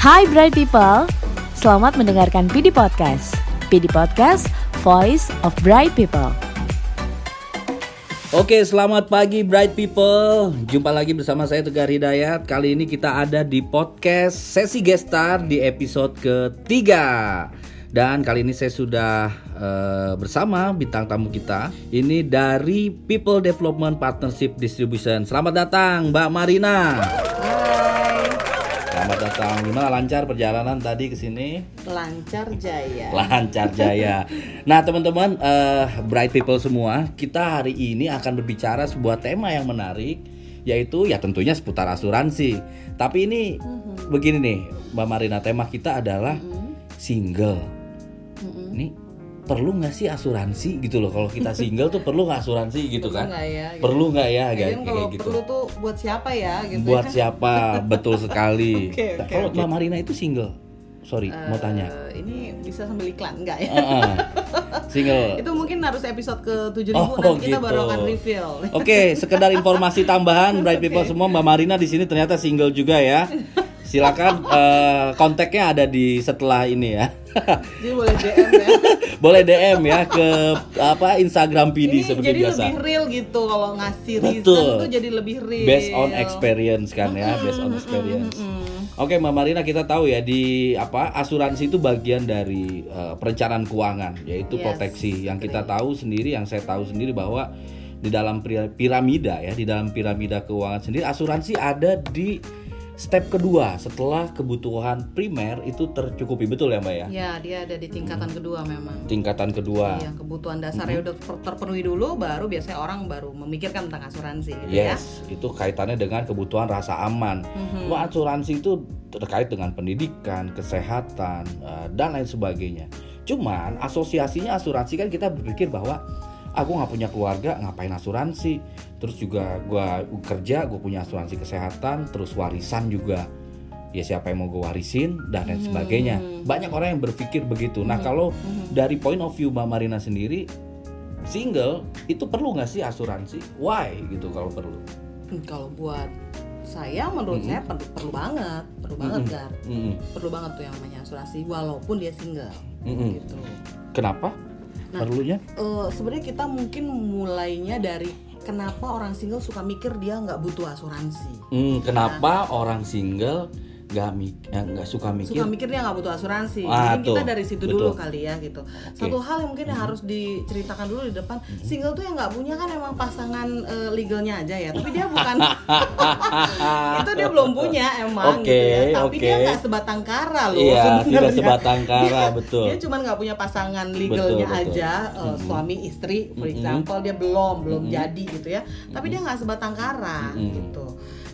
Hai Bright People, selamat mendengarkan PD Podcast. PD Podcast, Voice of Bright People. Oke, selamat pagi Bright People. Jumpa lagi bersama saya Tegar Hidayat. Kali ini kita ada di podcast sesi gestar di episode ketiga. Dan kali ini saya sudah uh, bersama bintang tamu kita. Ini dari People Development Partnership Distribution. Selamat datang Mbak Marina. Selamat datang. Gimana lancar perjalanan tadi ke sini? lancar jaya. Lancar jaya. Nah teman-teman, eh, bright people semua, kita hari ini akan berbicara sebuah tema yang menarik, yaitu ya tentunya seputar asuransi. Tapi ini begini nih, Mbak Marina, tema kita adalah single. Ini perlu nggak sih asuransi gitu loh? Kalau kita single tuh perlu nggak asuransi gitu kan? nggak ya, gitu. Perlu nggak ya, kayak, gitu? perlu tuh buat siapa ya gitu Buat ya. siapa? Betul sekali. Nah, oke, Kalau oke. Mbak Marina itu single, sorry, mau tanya. Ini bisa sambil iklan enggak ya? Heeh. single. Itu mungkin harus episode ke 7000 Oh, nanti kita gitu. baru akan reveal. Oke, sekedar informasi tambahan Bright People semua Mbak Marina di sini ternyata single juga ya. Silakan eh, kontaknya ada di setelah ini ya. Jadi boleh DM ya. Boleh DM ya ke apa Instagram PD ini seperti jadi biasa. lebih real gitu kalau ngasih reason Betul. tuh jadi lebih real. Based on experience kan ya, based on experience. Oke, Mbak Marina kita tahu ya di apa asuransi itu bagian dari eh, perencanaan keuangan, yaitu Yes, proteksi. Yang kita tahu sendiri, yang saya tahu sendiri bahwa di dalam pira- piramida ya, di dalam piramida keuangan sendiri asuransi ada di step kedua setelah kebutuhan primer itu tercukupi betul ya, Mbak ya? Ya, dia ada di tingkatan kedua memang. Tingkatan kedua. Iya, kebutuhan dasarnya udah ter- terpenuhi dulu baru biasanya orang baru memikirkan tentang asuransi gitu ya. Yes, itu kaitannya dengan kebutuhan rasa aman. Wah, asuransi itu terkait dengan pendidikan, kesehatan, eh, dan lain sebagainya. Cuman asosiasinya asuransi kan kita berpikir bahwa aku nggak punya keluarga, ngapain asuransi? Terus juga gua kerja, gue punya asuransi kesehatan, terus warisan juga. Ya siapa yang mau gue warisin dan lain sebagainya. Banyak orang yang berpikir begitu. Nah kalau dari point of view Mbak Marina sendiri, single itu perlu nggak sih asuransi? Why gitu kalau perlu? Hmm, Kalau buat saya menurut saya perlu, perlu banget, perlu banget Gar. Mm-mm. Perlu banget tuh yang namanya asuransi walaupun dia single. Mm-mm. Gitu. Kenapa? Nah, Perlunya? Eh, sebenarnya kita mungkin mulainya dari kenapa orang single suka mikir dia nggak butuh asuransi. Hmm, kenapa orang single nggak mik- eh, nggak suka mikir? Suka mikir dia nggak butuh asuransi. Ah, mungkin kita tuh. dari situ Betul. dulu kali ya gitu. Satu hal yang mungkin yang harus diceritakan dulu di depan, single tuh yang nggak punya kan emang pasangan eh, legalnya aja ya. Tapi dia bukan itu dia belum punya emang Oke, gitu ya. Tapi dia oke. nggak sebatang kara loh Iya, sebenarnya. tidak sebatang kara, Dia- betul. Dia cuma nggak punya pasangan legalnya Betul, betul. aja, eh, suami istri, for example dia belum belum jadi gitu ya. Tapi dia nggak sebatang kara gitu.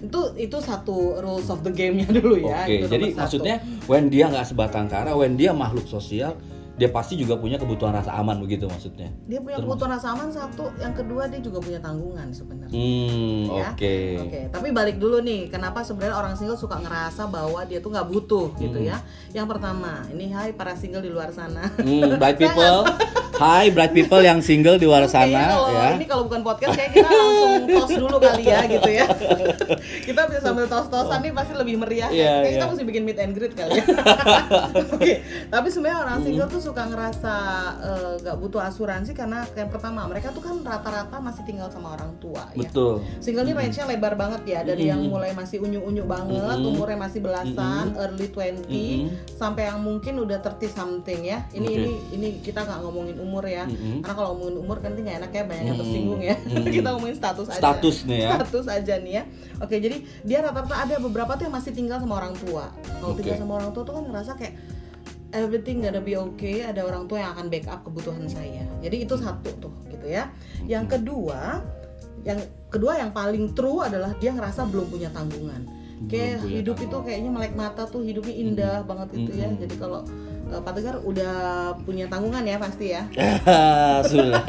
Itu itu satu rules of the game-nya dulu ya. Oke, itu jadi satu. maksudnya when dia nggak sebatang kara, when dia makhluk sosial, dia pasti juga punya kebutuhan rasa aman begitu maksudnya. dia punya kebutuhan rasa aman satu, yang kedua dia juga punya tanggungan sebenarnya. Hmm, ya. oke. Oke, tapi balik dulu nih, kenapa sebenarnya orang single suka ngerasa bahwa dia tuh nggak butuh gitu ya? Yang pertama, ini hai para single di luar sana. Hmm, bright people. Hai bright people yang single di luar sana Kayaknya kalau ya. ini kalau bukan podcast kayak kita langsung tos dulu kali ya gitu ya. kita bisa sambil tos-tosan nih pasti lebih meriah. Iya, Kayak kita iya. mesti bikin meet and greet kali ya. Oke, tapi sebenarnya orang single tuh suka ngerasa eh, nggak butuh asuransi karena yang pertama mereka tuh kan rata-rata masih tinggal sama orang tua ya. Betul. Single ini range-nya lebar banget ya dari yang mulai masih unyu-unyu banget, umurnya masih belasan, early 20 sampai yang mungkin udah 30 something ya. Ini Oke. ini ini kita nggak ngomongin umur ya. Mm-mm. Karena kalau ngomongin umur kan nggak enak ya banyak yang tersinggung ya. kita ngomongin status aja. Status nih ya. Status aja nih ya. Oke, jadi dia rata-rata ada beberapa tuh yang masih tinggal sama orang tua. Kalau Oke. tinggal sama orang tua tuh kan ngerasa kayak everything gonna be okay ada orang tua yang akan backup kebutuhan saya jadi itu satu tuh gitu ya yang kedua yang kedua yang paling true adalah dia ngerasa belum punya tanggungan kayak hidup itu kayaknya melek mata tuh hidupnya indah banget itu ya jadi kalau eh, Pak Tegar udah punya tanggungan ya pasti ya Sudah.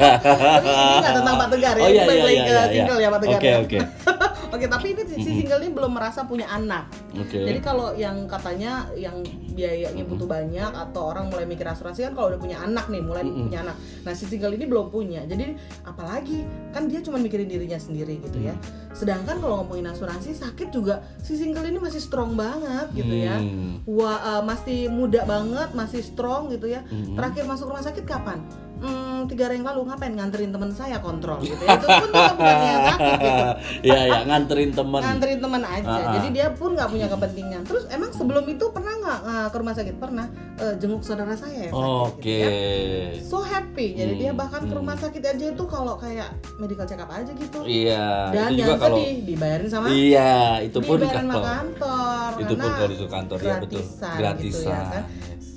ini nggak tentang Pak Tegar ya Oh iya iya iya. ke iya, single iya. ya Pak Tegar Oke ya. oke. Oke, tapi ini si single ini belum merasa punya anak. Oke. Jadi kalau yang katanya yang biayanya butuh banyak atau orang mulai mikir asuransi kan kalau udah punya anak nih, mulai punya anak. Nah, si single ini belum punya. Jadi apalagi kan dia cuma mikirin dirinya sendiri gitu ya. Sedangkan kalau ngomongin asuransi sakit juga si single ini masih strong banget gitu ya. Hmm. Wah, eh, masih muda banget, masih strong gitu ya. Terakhir masuk rumah sakit kapan? Hmm, tiga hari yang lalu ngapain nganterin teman saya kontrol gitu ya. Itu pun bukan yang sakit gitu Iya ya nganterin temen. nganterin teman aja Ah, ah. jadi dia pun nggak punya kepentingan terus emang sebelum itu pernah nggak uh, ke rumah sakit pernah uh, jenguk saudara saya yang sakit Oke. gitu ya. so happy jadi dia Hmm, bahkan ke rumah sakit aja itu kalau kayak medical check up aja gitu Iya. dan itu yang juga kalau sedih dibayarin sama Iya, itu pun kalau kantor Itu pun karena kalau di kantor, ya, betul. gratisan, Gratisan. gitu ya kan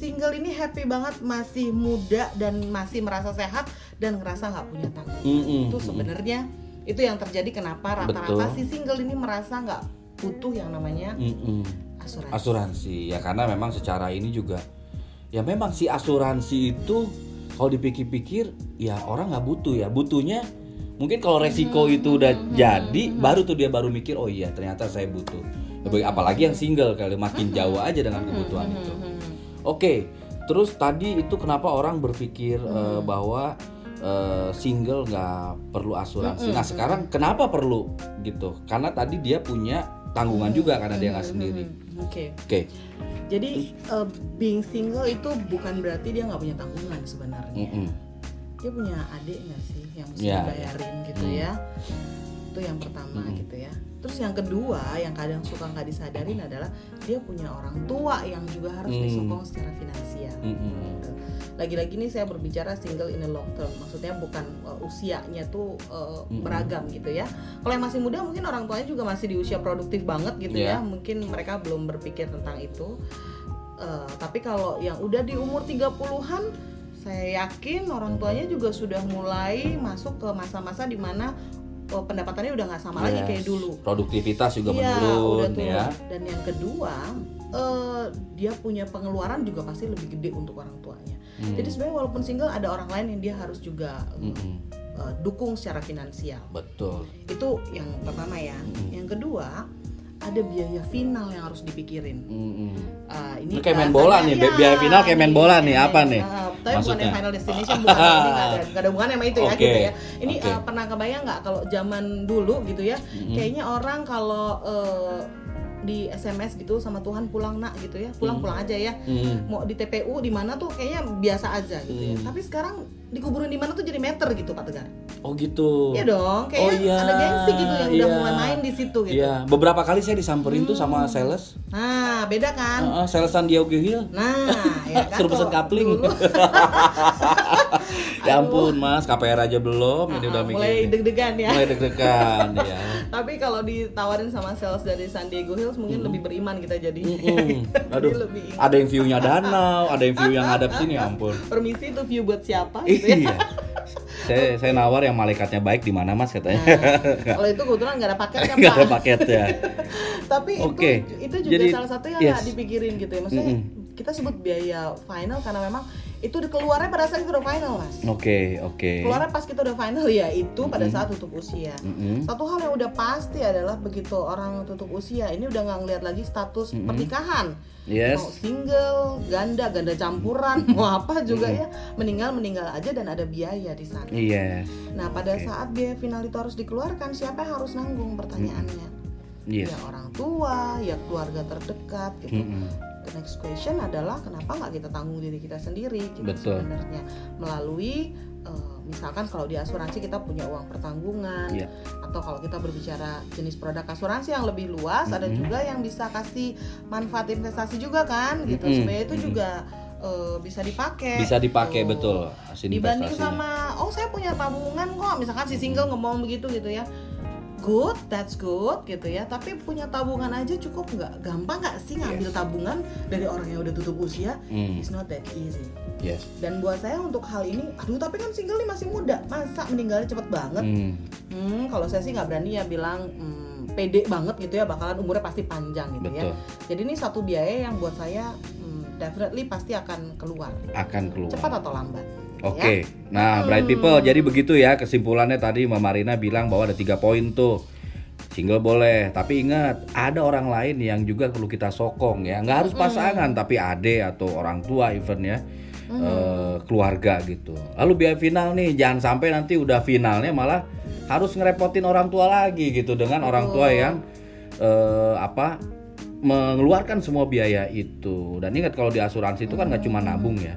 single ini happy banget masih muda dan masih merasa sehat dan ngerasa nggak punya tanggung Mm-mm. itu sebenarnya itu yang terjadi kenapa rata-rata si single ini merasa nggak butuh yang namanya Mm-mm. asuransi. asuransi ya karena memang secara ini juga ya memang si asuransi itu kalau dipikir-pikir ya orang nggak butuh ya butuhnya mungkin kalau resiko Hmm, itu udah jadi baru tuh dia baru mikir oh iya ternyata saya butuh apalagi yang single kali makin jauh aja dengan kebutuhan itu Hmm, Oke, terus tadi itu kenapa orang berpikir eh, bahwa eh, single nggak perlu asuransi. Nah sekarang kenapa perlu gitu? Karena tadi dia punya tanggungan juga karena dia nggak sendiri. hmm, Oke, Oke, jadi uh, being single itu bukan berarti dia nggak punya tanggungan sebenarnya. Mm-mm. Dia punya adik nggak sih yang mesti Ya, dibayarin gitu Hmm. ya? Itu yang pertama gitu ya. Terus yang kedua yang kadang suka nggak disadarin adalah dia punya orang tua yang juga harus Hmm. disokong secara finansial. Mm-mm. gitu. Lagi-lagi nih saya berbicara single in the long term, maksudnya bukan uh, usianya tuh uh, beragam gitu ya. Kalau yang masih muda mungkin orang tuanya juga masih di usia produktif banget gitu Iya. ya, mungkin mereka belum berpikir tentang itu. Uh, tapi kalau yang udah di umur 30-an, saya yakin orang tuanya juga sudah mulai masuk ke masa-masa di mana uh, pendapatannya udah nggak sama lagi Yes. kayak dulu. Produktivitas juga Iya, menurun udah turun. ya. Dan yang kedua, eh, dia punya pengeluaran juga pasti lebih gede untuk orang tuanya. Hmm. Jadi sebenarnya walaupun single ada orang lain yang dia harus juga Mm-mm. eh, dukung secara finansial. Betul. Itu yang pertama ya. Yang kedua, ada biaya final yang harus dipikirin. Mm-mm. Eh, Ini kayak main bola nih, bahasanya- biaya final kayak main bola nih, apa nih? eh, tapi bukan Maksudnya? yang final destination, bukan ini ada, nggak ada hubungannya sama itu ya, Oke, gitu ya. Ini oke. eh, pernah kebayang nggak kalau zaman dulu gitu ya, kayaknya orang kalau eh, di SMS gitu sama Tuhan pulang nak gitu ya, pulang pulang aja ya. Mm. Mau di TPU di mana tuh kayaknya biasa aja gitu ya. Hmm. Tapi sekarang dikuburin di mana tuh jadi meter gitu Pak Tegar. Oh gitu. Iya dong, kayaknya Oh, iya, ada gengsi gitu yang udah iya. mulai main di situ gitu. Iya, beberapa kali saya disamperin tuh sama sales. Nah, beda kan? Heeh, salesan Diogo Hill. Nah, ya kan. Suruh pesen kapling. ya ampun mas, KPR aja belum, ini udah mikir. mulai deg-degan ya. Mulai deg-degan ya. Tapi kalau ditawarin sama sales dari San Diego Hills mungkin lebih beriman kita jadi. Mm-mm. Jadi Aduh, lebih ada yang view-nya danau, ada yang view yang ngadap sini, ya ampun. permisi itu view buat siapa gitu ya. Iya. saya saya nawar yang malaikatnya baik di mana mas katanya. Nah, kalau itu kebetulan nggak ada paket kan Nggak ada Pak. paketnya. Tapi Oke. itu itu juga Jadi, salah satu yang yes. dipikirin gitu ya. Maksudnya kita sebut biaya final karena memang itu keluarnya pada saat kita udah final mas. Oke oke. Keluarnya pas kita udah final ya itu pada saat tutup usia. Mm-mm. Satu hal yang udah pasti adalah begitu orang tutup usia ini udah nggak ngeliat lagi status pernikahan. Yes. Mau single, ganda, ganda campuran, mau apa juga ya meninggal meninggal aja dan ada biaya di sana. Yes. Nah pada saat biaya final itu harus dikeluarkan siapa yang harus nanggung pertanyaannya? Yes. Ya orang tua, ya keluarga terdekat gitu. Mm-mm. The next question adalah kenapa nggak kita tanggung diri kita sendiri gitu Betul. sebenarnya melalui eh, misalkan kalau di asuransi kita punya uang pertanggungan Iya. atau kalau kita berbicara jenis produk asuransi yang lebih luas ada juga yang bisa kasih manfaat investasi juga kan gitu Mm-mm. supaya itu juga eh, bisa dipakai Bisa dipakai gitu. betul dibanding sama oh saya punya tabungan kok misalkan si single ngomong begitu gitu ya good that's good gitu ya. Tapi punya tabungan aja cukup nggak? Gampang nggak sih ngambil tabungan dari orang yang udah tutup usia? Hmm. it's not that easy. Yes. dan buat saya untuk hal ini aduh tapi kan single ini masih muda. Masa meninggalnya cepet banget? Hmm. hmm, kalau saya sih nggak berani ya bilang hmm, pede banget gitu ya. Bakalan umurnya pasti panjang gitu ya. Betul. jadi ini satu biaya yang buat saya hmm, definitely pasti akan keluar. Akan keluar. cepat atau lambat Oke, ya. nah bright people, jadi begitu ya kesimpulannya tadi Mbak Marina bilang bahwa ada tiga poin tuh. single boleh tapi ingat ada orang lain yang juga perlu kita sokong ya. Nggak harus pasangan tapi ade atau orang tua even ya eh, keluarga gitu. Lalu biaya final nih jangan sampai nanti udah finalnya malah harus ngerepotin orang tua lagi gitu dengan orang tua yang eh, apa mengeluarkan semua biaya itu. Dan ingat kalau di asuransi itu kan nggak cuma nabung ya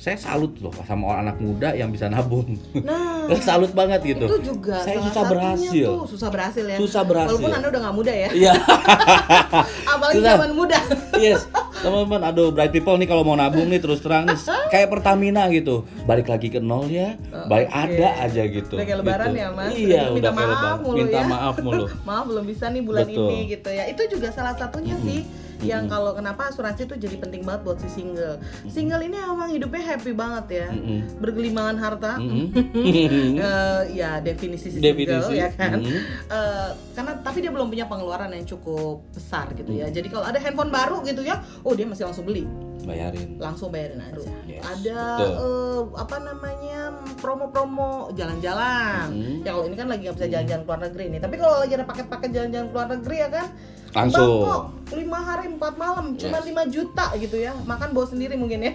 saya salut loh sama orang anak muda yang bisa nabung Nah, salut banget gitu itu juga saya salah susah berhasil tuh susah berhasil ya. Susah berhasil. Walaupun anda udah nggak muda ya, iya apalagi Susah. zaman muda. yes teman-teman aduh bright people nih kalau mau nabung nih terus terang nih kayak Pertamina gitu balik lagi ke nol ya baik ada aja gitu Udah kayak lebaran Gitu. ya, Mas? iya Udah udah minta kayak maaf lebaran mulu minta ya. maaf mulu Maaf belum bisa nih bulan Betul. ini gitu ya. Itu juga salah satunya sih yang kalau kenapa asuransi itu jadi penting banget buat si single. Single ini emang hidupnya happy banget ya. Mm-mm. Bergelimangan harta. Mm-mm. Eh, ya definisi si single Definisi. ya kan. Mm-mm. Eh, karena tapi dia belum punya pengeluaran yang cukup besar gitu Mm. ya. Jadi kalau ada handphone baru gitu ya, oh dia masih langsung beli bayarin langsung bayarin aja. Yes, Ada betul. eh, apa namanya promo-promo jalan-jalan. Mhm. Ya kalau ini kan lagi nggak bisa jalan-jalan keluar negeri nih. Tapi kalau lagi ada paket-paket jalan-jalan keluar negeri ya kan, Langsung. Bangkok lima hari empat malam cuma Yes. 5 juta gitu ya. Makan bawa sendiri mungkin ya.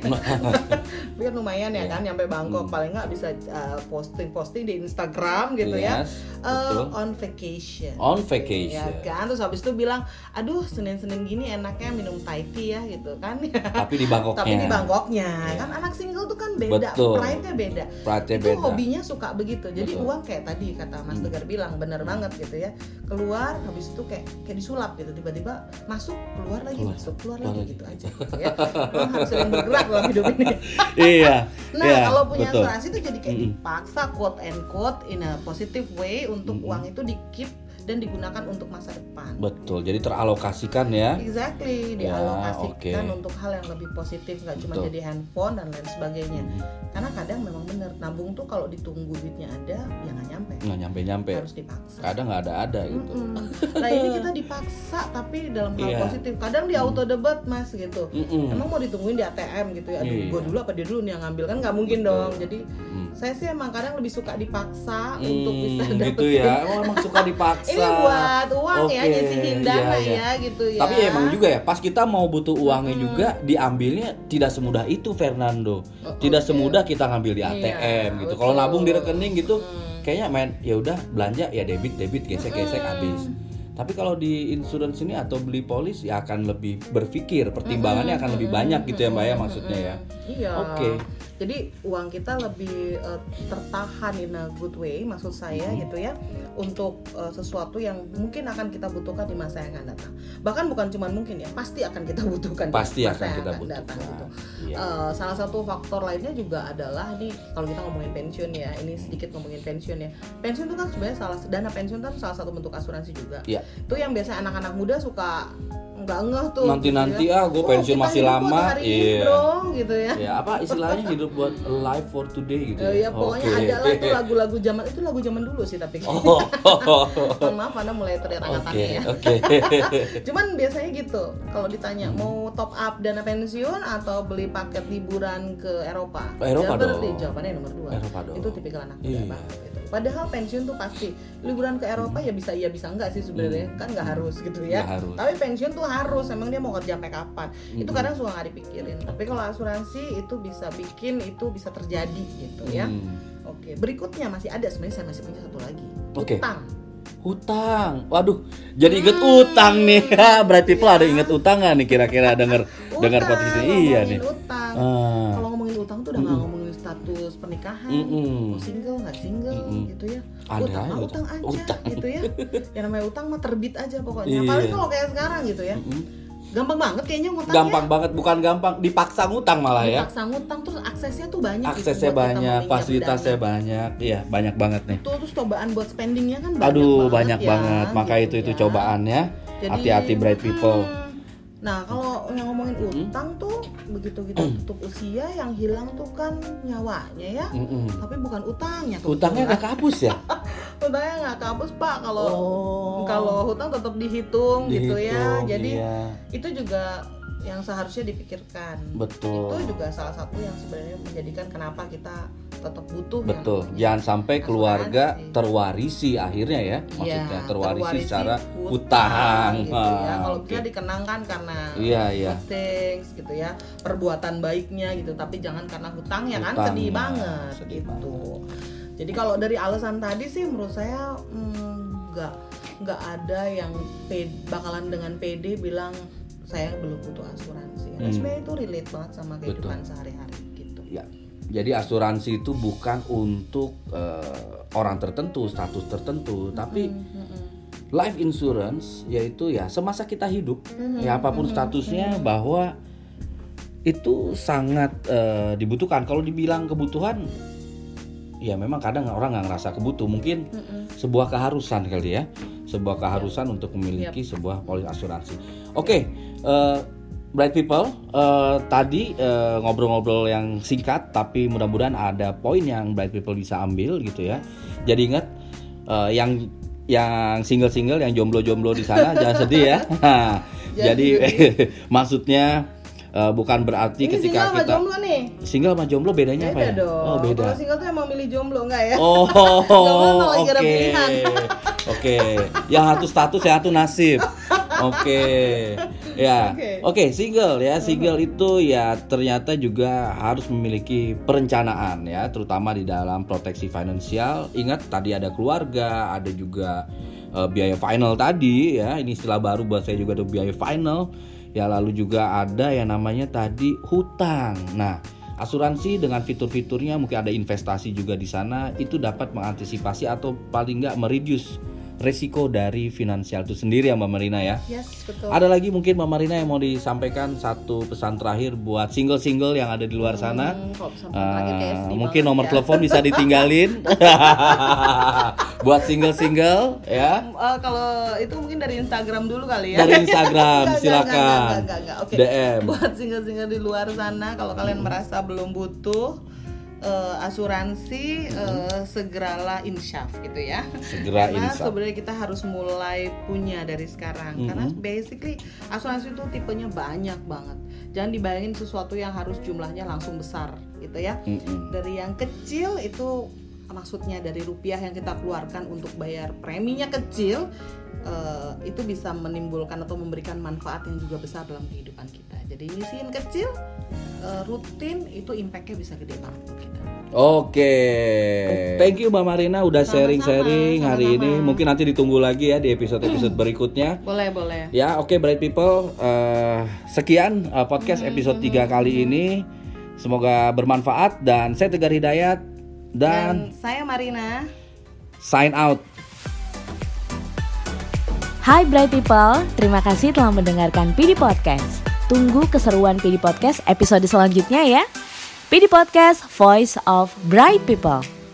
Biar lumayan ya kan nyampe Bangkok Hmm. paling nggak bisa eh, posting-posting di Instagram gitu ya. Yes, Eh, betul. on vacation. on ya vacation kan terus habis itu bilang aduh senin senin gini enaknya minum Thai tea ya gitu kan tapi di Bangkoknya tapi di Bangkoknya Iya. kan anak single tuh kan beda pride-nya beda Pride-nya itu beda. hobinya suka begitu jadi Betul. uang kayak tadi kata Mas Hmm. Tegar bilang bener banget gitu ya keluar habis itu kayak kayak disulap gitu tiba-tiba masuk keluar lagi Keluar, masuk keluar keluar lagi lagi. gitu aja gitu ya Memang harus sering bergerak dalam hidup ini iya Nah, iya, kalau punya betul. asuransi itu jadi kayak dipaksa quote and quote in a positive way untuk Mm-mm. uang itu di keep dan digunakan untuk masa depan. betul jadi teralokasikan ya Exactly, Ya, dialokasikan oke. untuk hal yang lebih positif, nggak cuma Betul. jadi handphone dan lain sebagainya. Mhm. Karena kadang memang bener nabung tuh kalau ditunggu duitnya ada, ya nggak nyampe, nggak nyampe nyampe harus dipaksa. kadang nggak ada ada gitu Mm-mm. Nah ini kita dipaksa tapi dalam hal Iya. positif. Kadang di auto debat mas gitu. Mm-mm. Emang mau ditungguin di ATM gitu ya? Aduh, Iya. gue dulu apa dia dulu nih yang ngambil kan nggak mungkin dong. Jadi Mm. Saya sih emang kadang lebih suka dipaksa untuk Hmm, bisa gitu dapetin. ya oh, emang suka dipaksa Ini buat uang ya, Oke, nyisihin dana iya, iya. ya gitu ya. Tapi emang juga ya, pas kita mau butuh uangnya juga diambilnya tidak semudah itu Fernando. Oh, Tidak oke. semudah kita ngambil di Iya, ATM gitu. betul. Kalau nabung di rekening gitu, Hmm. kayaknya main ya udah belanja ya debit debit gesek gesek Mm-mm. habis. Tapi kalau di insurance ini atau beli polis ya akan lebih berpikir, pertimbangannya akan lebih banyak gitu ya Mbak ya maksudnya ya. Iya. Oke. Jadi uang kita lebih eh, tertahan in a good way, maksud saya Mhm. gitu ya, untuk eh, sesuatu yang mungkin akan kita butuhkan di masa yang akan datang. Bahkan bukan cuma mungkin ya, pasti akan kita butuhkan Pasti di masa akan yang kita akan butuhkan. datang gitu. Iya. Eh, salah satu faktor lainnya juga adalah ini kalau kita ngomongin pensiun ya, ini sedikit ngomongin pensiun ya. Pensiun itu kan sebenarnya salah dana pensiun kan salah satu bentuk asuransi juga. Iya. Itu yang biasa anak-anak muda suka nggak ngeh tuh. Nanti-nanti, gitu ya. ah, gua Oh, pensiun masih lama. Iya. bro, gitu ya. Ya apa istilahnya hidup buat live for today gitu Eh, ya. ya pokoknya Oke. ada lah itu lagu-lagu zaman itu lagu zaman dulu sih tapi Oh. Mohon maaf anda mulai teriak Oke, tangannya ya oke. cuman biasanya gitu kalau ditanya Hmm. mau top up dana pensiun atau beli paket liburan ke Eropa Oh, Eropa Jawaban dong. deh, jawabannya nomor dua Eropa dong. itu tipikal anak muda Iya. banget gitu. padahal pensiun tuh pasti liburan ke Eropa ya bisa iya bisa enggak sih sebenarnya kan nggak harus gitu ya Hmm. Harus. tapi pensiun tuh harus emang dia mau kerja sampai kapan itu Mm-mm. kadang suka nggak dipikirin tapi kalau asuransi itu bisa bikin itu bisa terjadi gitu ya Hmm. Oke, berikutnya masih ada sebenarnya saya masih punya satu lagi. Oke. Utang. Hutang. Waduh, jadi inget Hmm. utang nih. Berarti people ada inget utang nih kira-kira denger denger Utang, podcast ini? Iya nih. Utang. Ah. Kalau ngomongin utang tuh udah nggak ngomongin status pernikahan, Mm-mm. mau single nggak single Mm-mm. gitu ya. Ada utang aja utang. aja Utang. gitu ya. Yang namanya utang mah terbit aja pokoknya. Iya. Apalagi kalau kayak sekarang gitu ya. Mm-mm. Gampang banget kayaknya ngutang Gampang banget, bukan gampang, dipaksa ngutang malah ya. Dipaksa ngutang terus aksesnya tuh banyak gitu Aksesnya kita banyak, fasilitasnya banyak. Iya, banyak banget nih. Tuh, terus cobaan buat spendingnya kan banyak Aduh, banget banyak ya, banget. Maka gitu itu itu ya. cobaannya. Hati-hati bright people. hmm, Nah, kalau yang ngomongin utang tuh begitu kita tutup usia yang hilang tuh kan nyawanya ya. Mm-mm. Tapi bukan utangnya. Utangnya kebetulan. nggak kapus ya? utangnya nggak kapus pak kalau Oh. kalau hutang tetap dihitung, gitu ya. Dihitung, Jadi iya. itu juga yang seharusnya dipikirkan. Betul. Itu juga salah satu yang sebenarnya menjadikan kenapa kita tetap butuh Betul. Jangan sampai keluarga asuransi. terwarisi akhirnya ya. Maksudnya terwarisi, terwarisi secara hutang. gitu ya. Ah, Kalau oke. bisa dikenangkan karena Iya, iya. good things gitu ya, perbuatan baiknya gitu, tapi jangan karena hutang ya kan sedih nah, banget sedih gitu. Jadi kalau dari alasan tadi sih menurut saya hmm, nggak nggak ada yang pe- bakalan dengan PD bilang saya belum butuh asuransi. Hmm. sebenarnya itu relate banget sama kehidupan sehari-hari gitu. Ya. Jadi asuransi itu bukan untuk eh, orang tertentu, status tertentu, tapi life insurance yaitu ya semasa kita hidup, ya apa pun statusnya bahwa itu sangat eh, dibutuhkan. Kalau dibilang kebutuhan, ya memang kadang orang nggak ngerasa kebutuh. Mungkin sebuah keharusan kali ya, sebuah keharusan untuk memiliki sebuah polis asuransi. Oke, eh, bright people, eh, tadi eh, ngobrol-ngobrol yang singkat, tapi mudah-mudahan ada poin yang bright people bisa ambil gitu ya. Jadi ingat eh, yang yang single-single, yang jomblo-jomblo di sana jangan sedih ya. Jadi maksudnya eh, bukan berarti Ini ketika single sama kita jomblo nih. single sama jomblo bedanya apa Beda ya? dong. Oh beda. Kalau single tuh emang milih jomblo enggak ya? Oh, oke. Oke, yang satu status, yang satu nasib. Oke, ya, Oke. oke single ya, single itu ya ternyata juga harus memiliki perencanaan ya, terutama di dalam proteksi finansial. Ingat tadi ada keluarga, ada juga eh, biaya final tadi ya, ini istilah baru buat saya juga ada biaya final. Ya lalu juga ada yang namanya tadi hutang. Nah, asuransi dengan fitur-fiturnya mungkin ada investasi juga di sana itu dapat mengantisipasi atau paling nggak mereduce resiko dari finansial itu sendiri ya Mbak Marina ya. Yes, betul. Ada lagi mungkin Mbak Marina yang mau disampaikan satu pesan terakhir buat single-single yang ada di luar sana. Hmm, kayak Eh, sedih mungkin nomor ya. telepon bisa ditinggalin buat single-single ya Eh, kalau itu mungkin dari Instagram dulu kali ya. dari Instagram Enggak, enggak, silakan enggak, enggak, enggak. Oke. DM Buat single-single di luar sana, kalau kalian merasa belum butuh eh, asuransi, eh, segeralah insyaf gitu ya. segera Karena insaf sebenarnya kita harus mulai punya dari sekarang. Karena basically asuransi itu tipenya banyak banget. Jangan dibayangin sesuatu yang harus jumlahnya langsung besar gitu ya. Mm-mm. Dari yang kecil itu maksudnya dari rupiah yang kita keluarkan untuk bayar preminya kecil eh, itu bisa menimbulkan atau memberikan manfaat yang juga besar dalam kehidupan kita. Jadi nyisihin kecil eh, rutin itu impactnya bisa gede banget kita. Oke, thank you Mbak Marina udah sharing-sharing hari ini. Mungkin nanti ditunggu lagi ya di episode-episode berikutnya. Boleh boleh. Ya, oke bright people, eh, sekian eh, podcast Hmm, episode 3 kali ini. Semoga bermanfaat dan saya Tegar Hidayat dan Dan saya Marina. sign out. Hai Bright People, terima kasih telah mendengarkan PD Podcast. Tunggu keseruan PD Podcast episode selanjutnya ya. PD Podcast, Voice of Bright People.